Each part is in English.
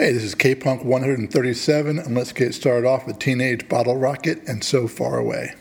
Hey, this is K Punk 137, and let's get started off with Teenage Bottlerocket and So Far Away.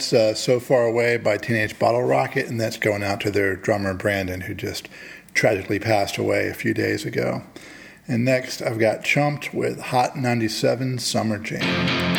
that's uh, So Far Away by Teenage Bottlerocket, and that's going out to their drummer Brandon, who just tragically passed away a few days ago. And next, I've got Chumped with Hot 97 Summer Jam.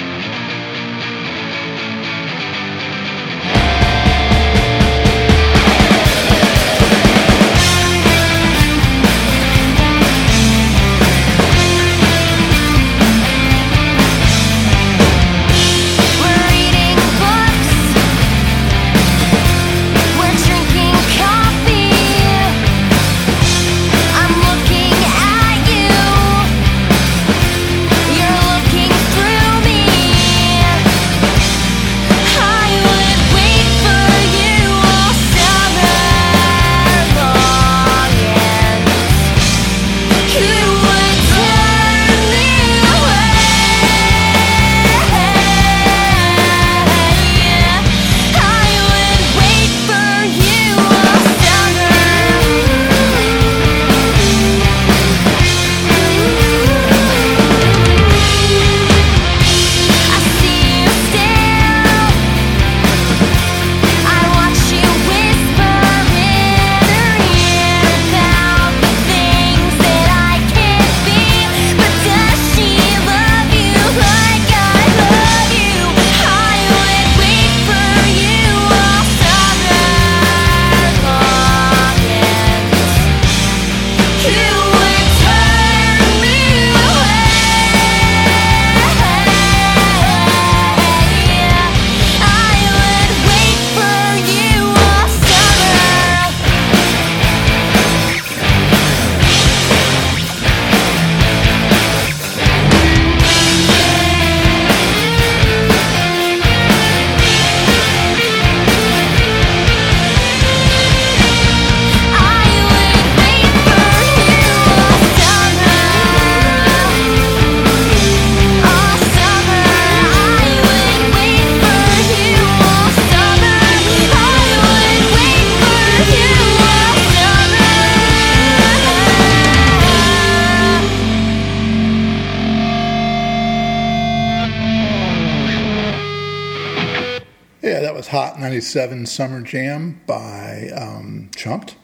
97 Summer Jam by um, Chumped.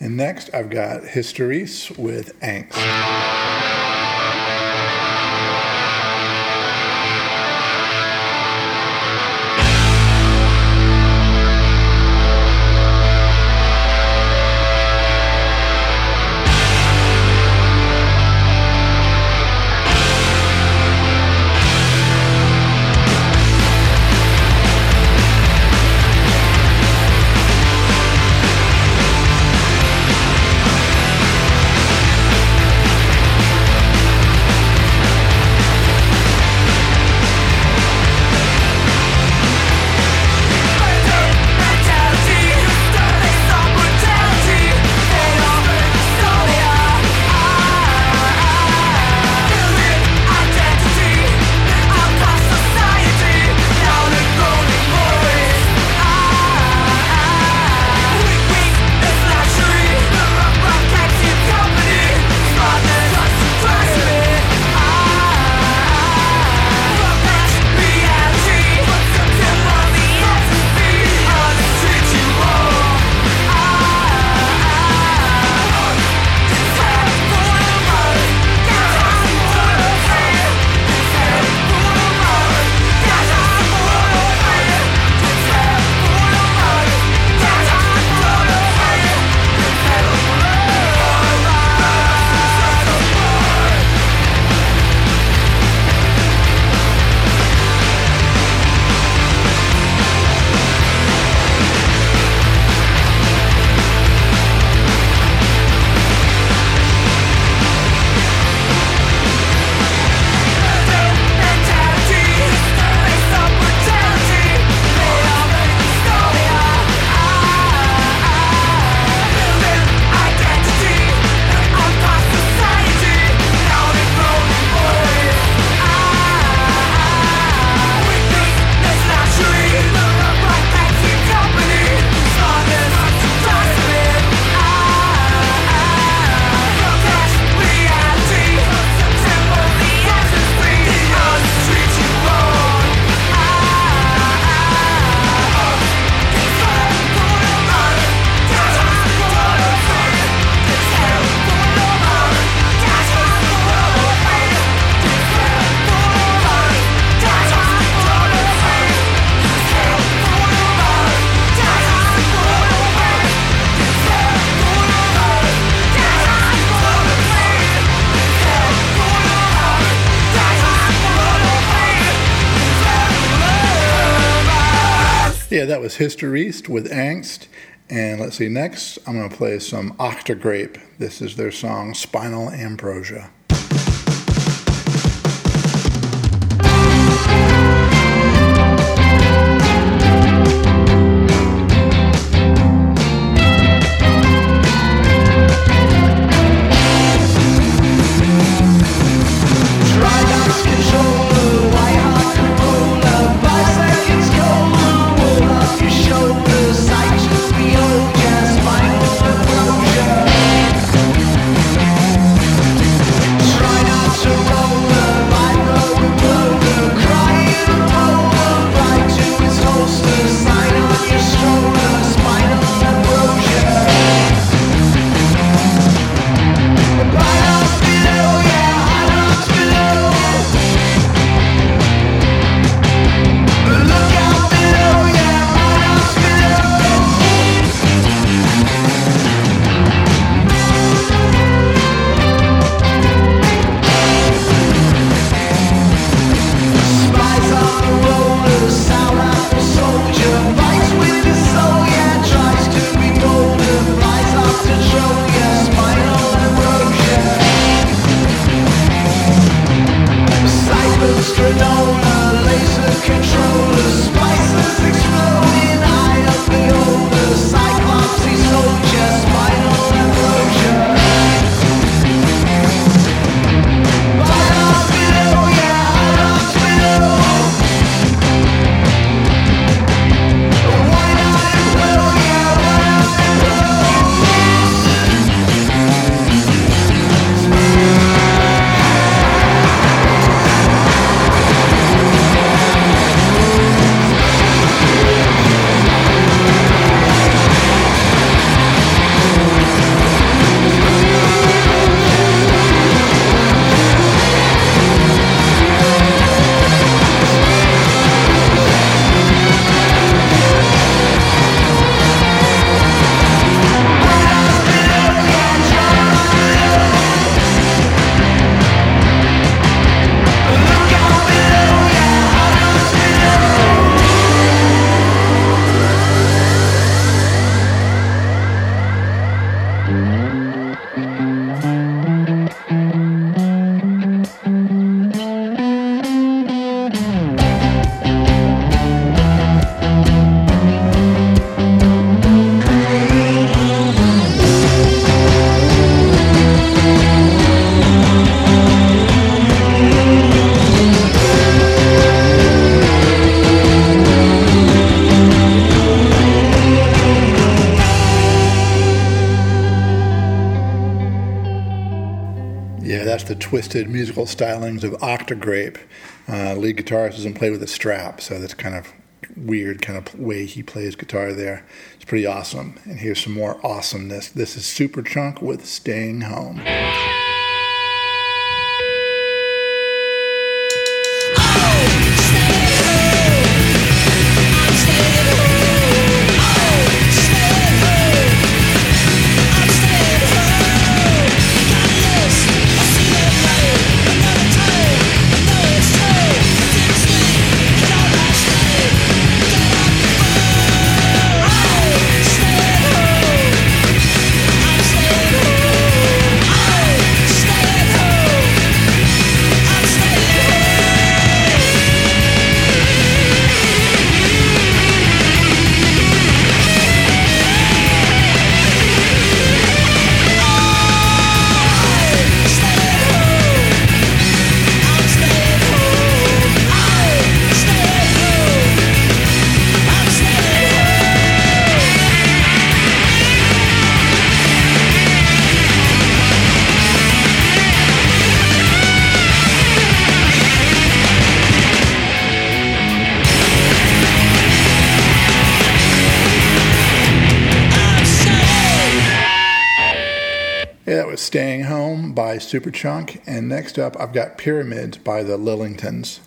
And next, I've got Hysterese with Angst. That was Hysterese with Angst. And let's see, next I'm going to play some Octagrape. This is their song Spinal Ambrosia. twisted musical stylings of Octagrape. Uh, lead guitarist doesn't play with a strap, so that's kind of weird kind of way he plays guitar there. It's pretty awesome. And here's some more awesomeness. This is Superchunk with Staying Home. Superchunk. And next up, I've got Pyramids by the Lillingtons.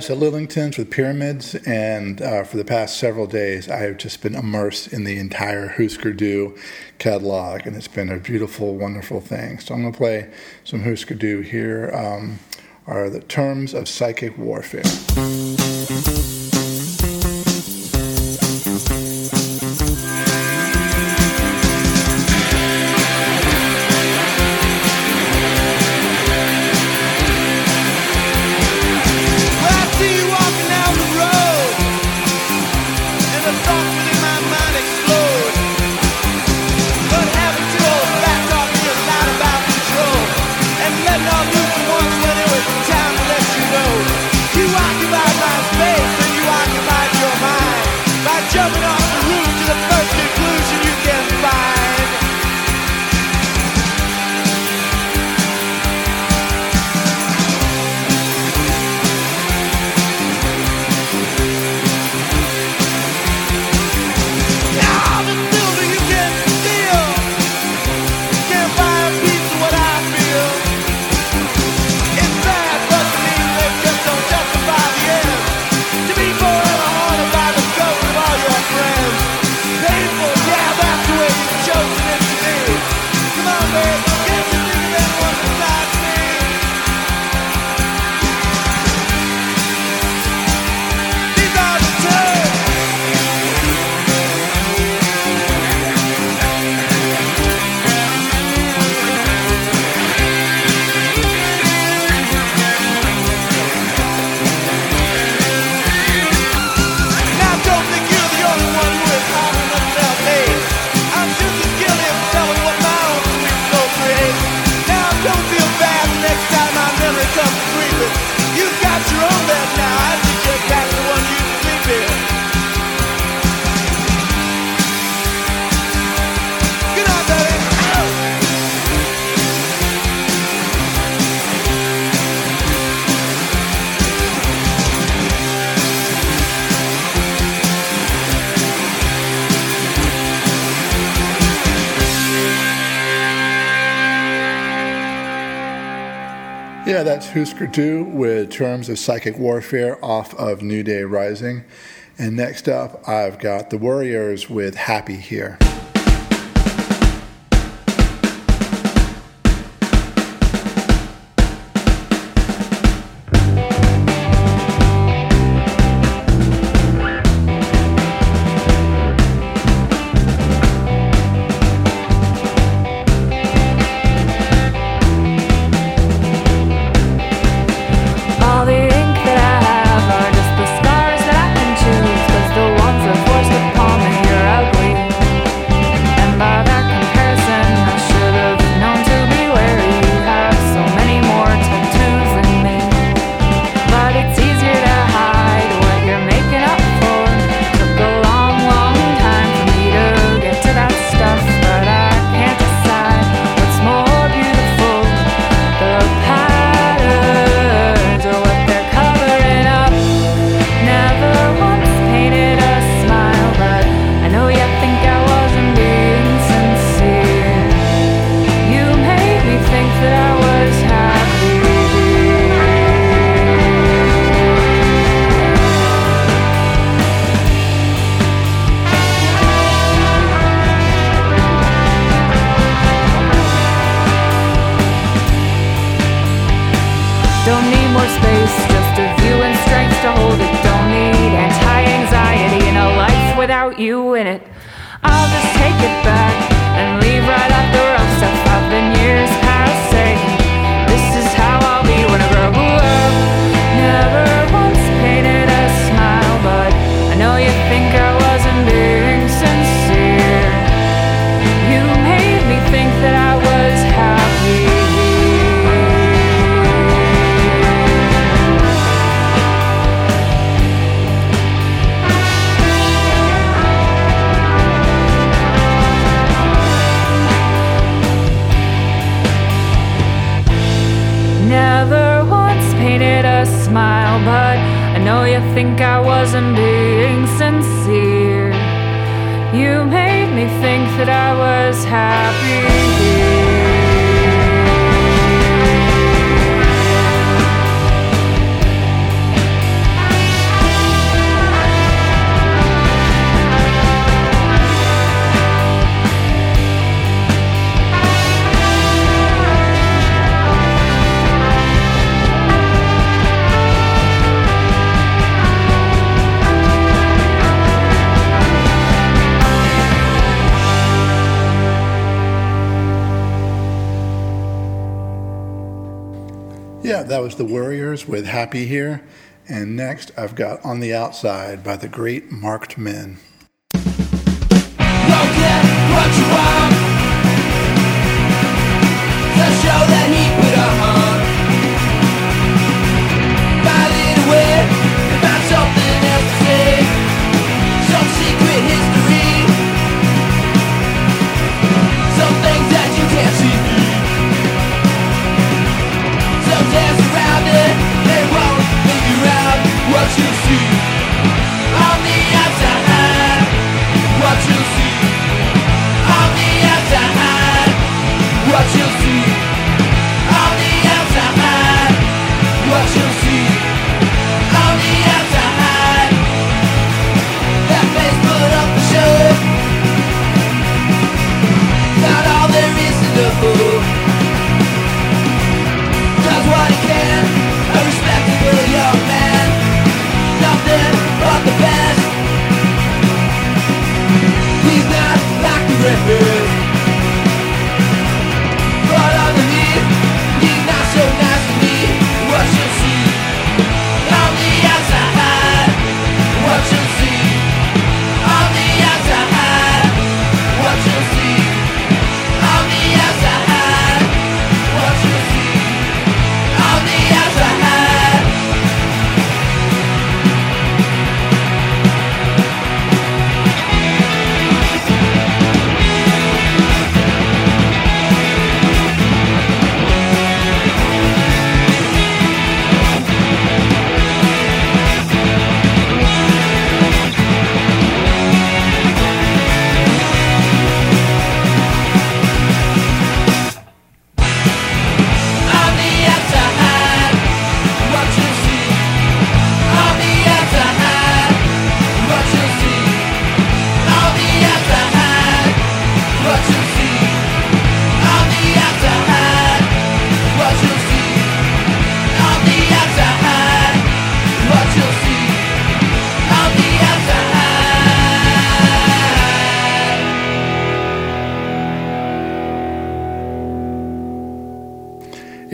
guys at Lillington for the pyramids, and uh, for the past several days, I have just been immersed in the entire Hüsker Dü catalog, and it's been a beautiful, wonderful thing. So I'm going to play some Hüsker Dü here. Um, are the terms of psychic warfare? Hüsker Dü with Terms of Psychic Warfare off of New Day Rising. And next up, I've got The Worriers with Happy Here. know you think I wasn't being sincere. You made me think that I was happy here. that was the Worriers with Happy Here. And next, I've got On the Outside by the great Marked Men. Imagine-se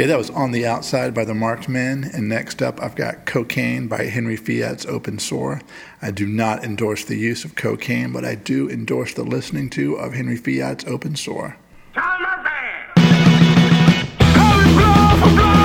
That was On the Outside by the Marked Men. And next up, I've got Cocaine by Henry Fiat's Open Sore. I do not endorse the use of cocaine, but I do endorse the listening to of Henry Fiat's Open Sore. Time my band! Blow for blow!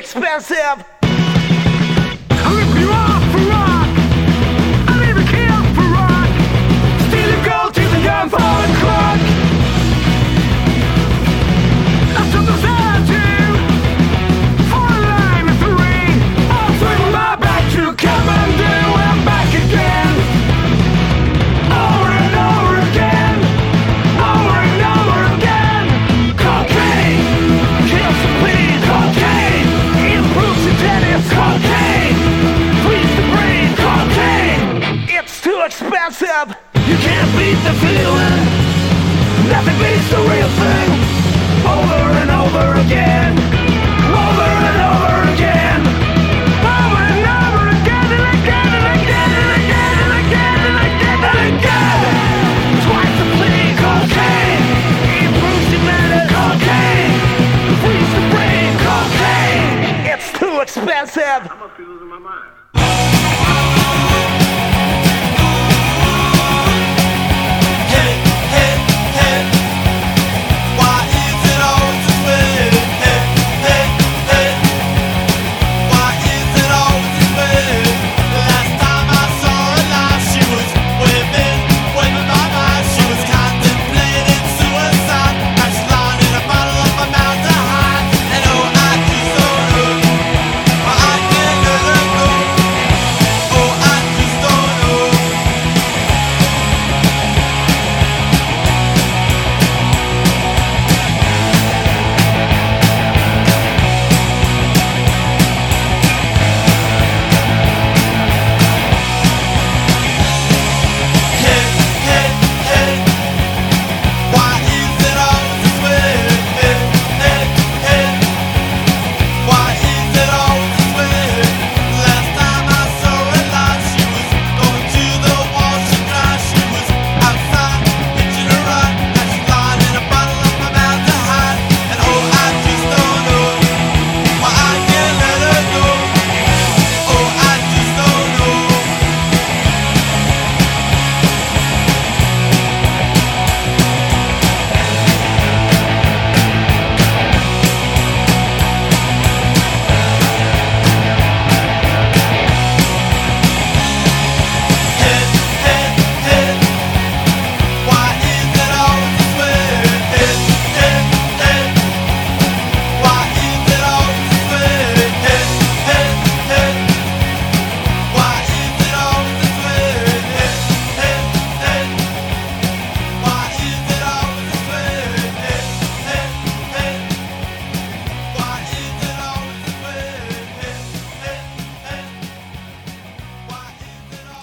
expensive. Young foreign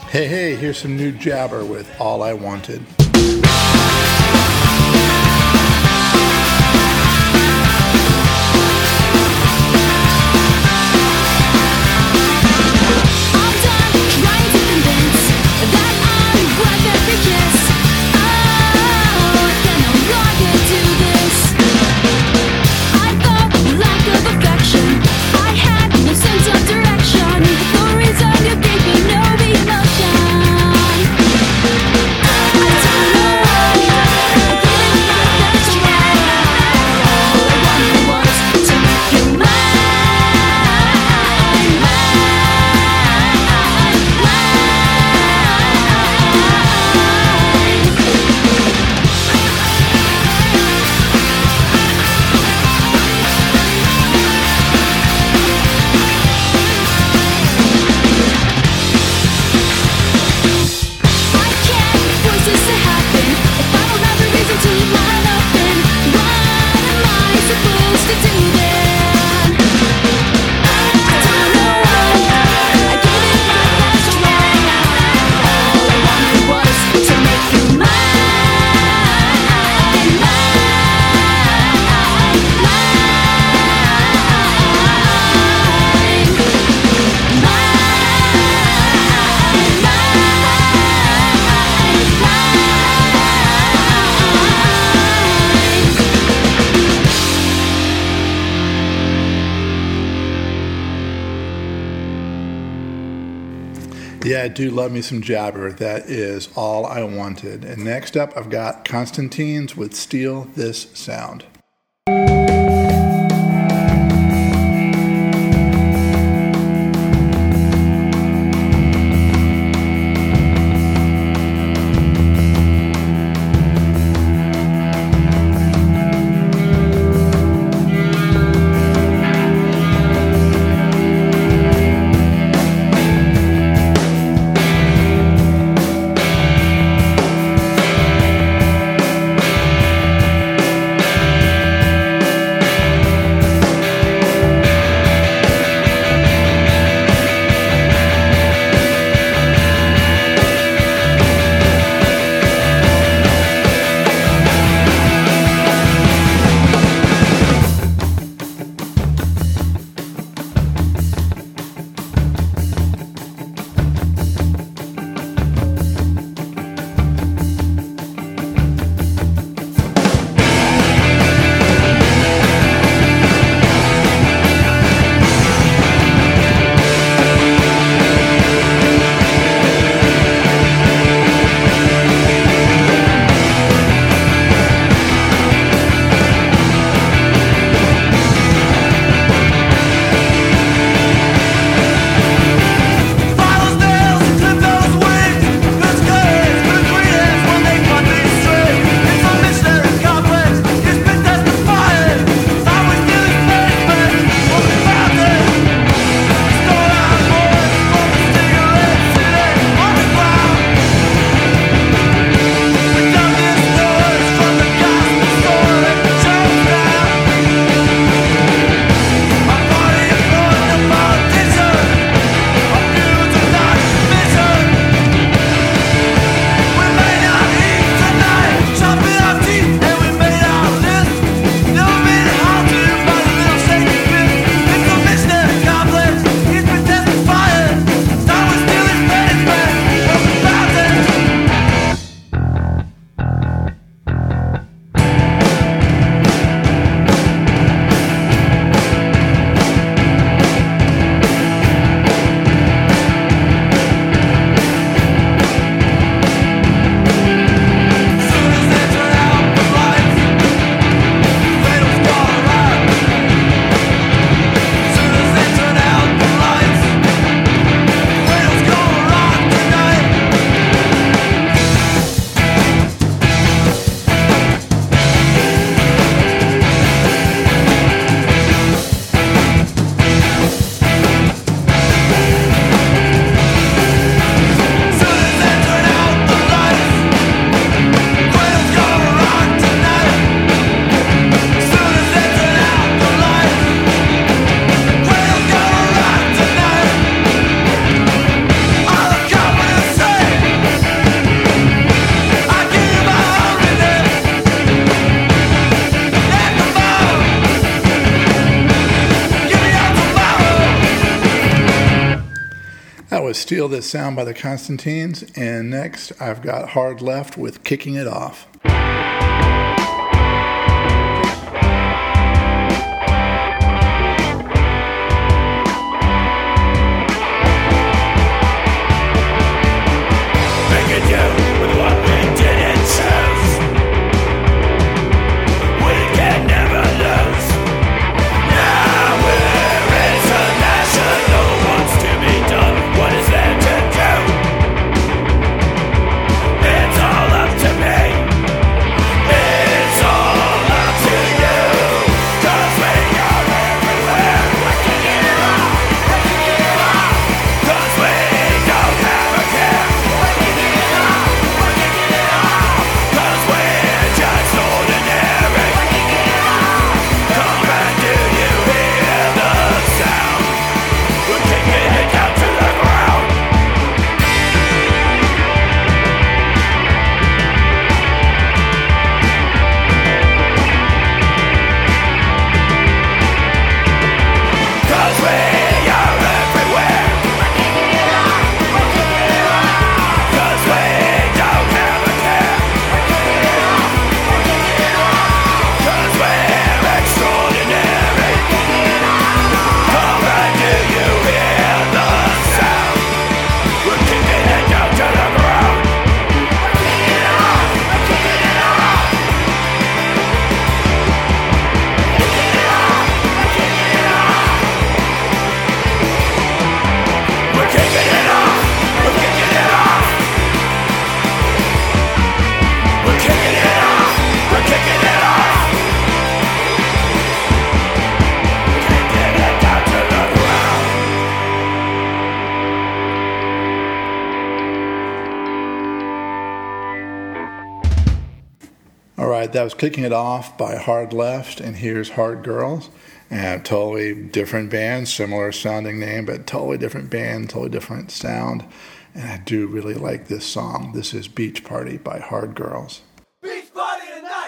Hey, hey, here's some new jabber with All I Wanted. I do love me some Jabber. That is all I wanted. And next up, I've got Constantines with Steal This Sound. Steal This Sound by the Constantines. And next, I've got Hard Left with Kicking It Off. that was kicking it off by Hard Left, and here's Hard Girls. And totally different band, similar sounding name, but totally different band, totally different sound. And I do really like this song. This is Beach Party by Hard Girls. Beach Party tonight!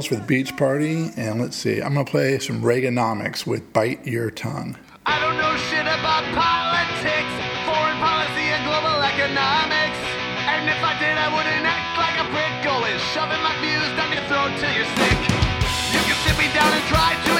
For with Beach Party, and let's see, I'm gonna play some Reaganomics with Bite Your Tongue. I don't know shit about politics, foreign policy, and global economics. And if I did, I wouldn't act like a prick, going shoving my views down your throat till you're sick. You can sit me down and try to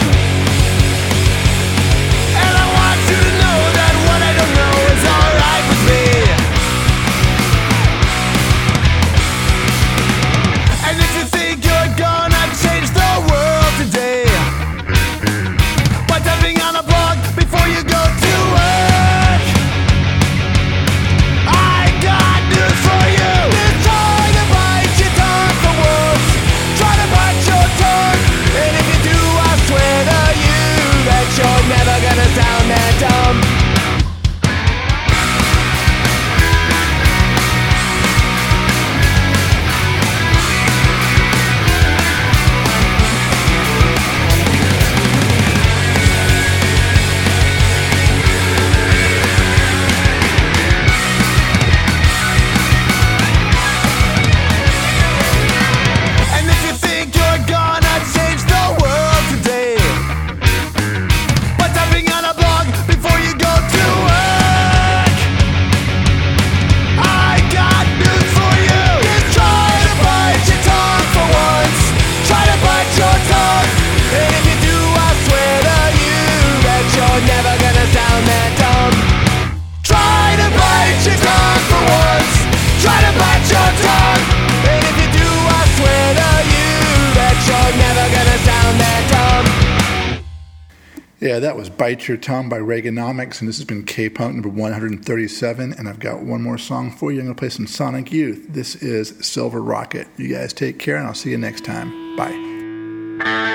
Yeah, that was Bite Your Tongue by Reaganomics, and this has been K Punk number 137. And I've got one more song for you. I'm going to play some Sonic Youth. This is Silver Rocket. You guys take care, and I'll see you next time. Bye.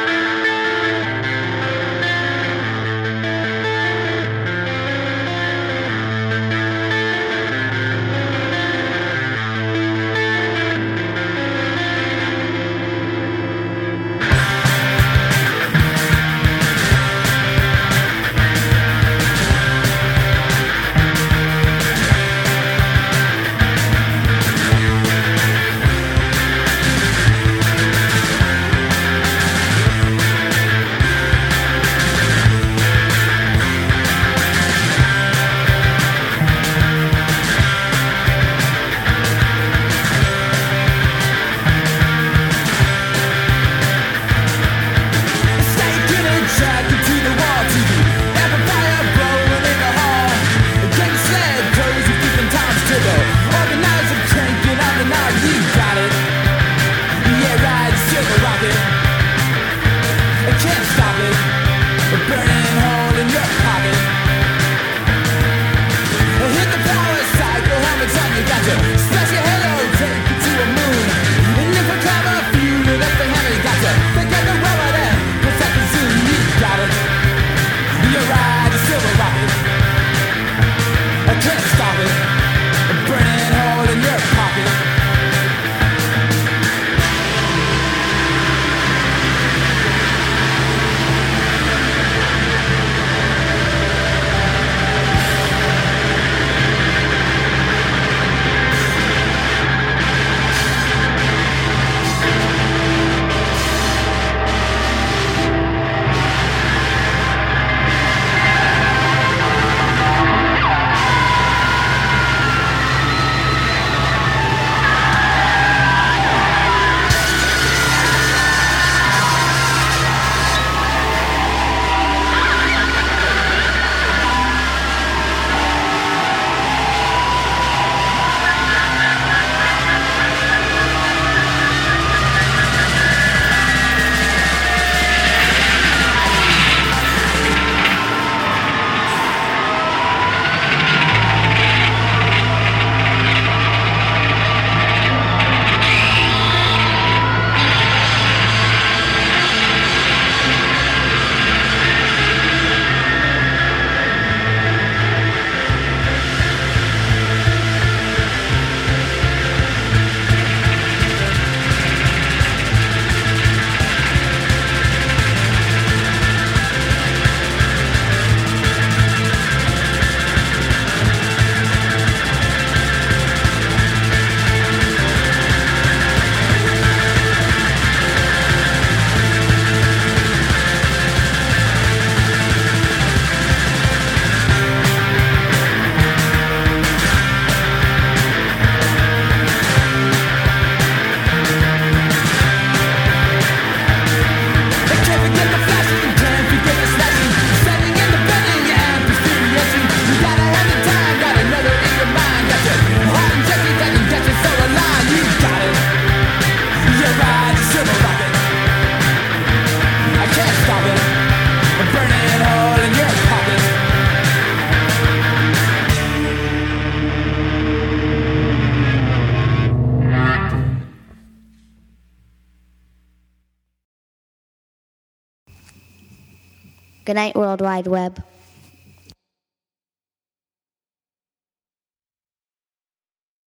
night world wide web.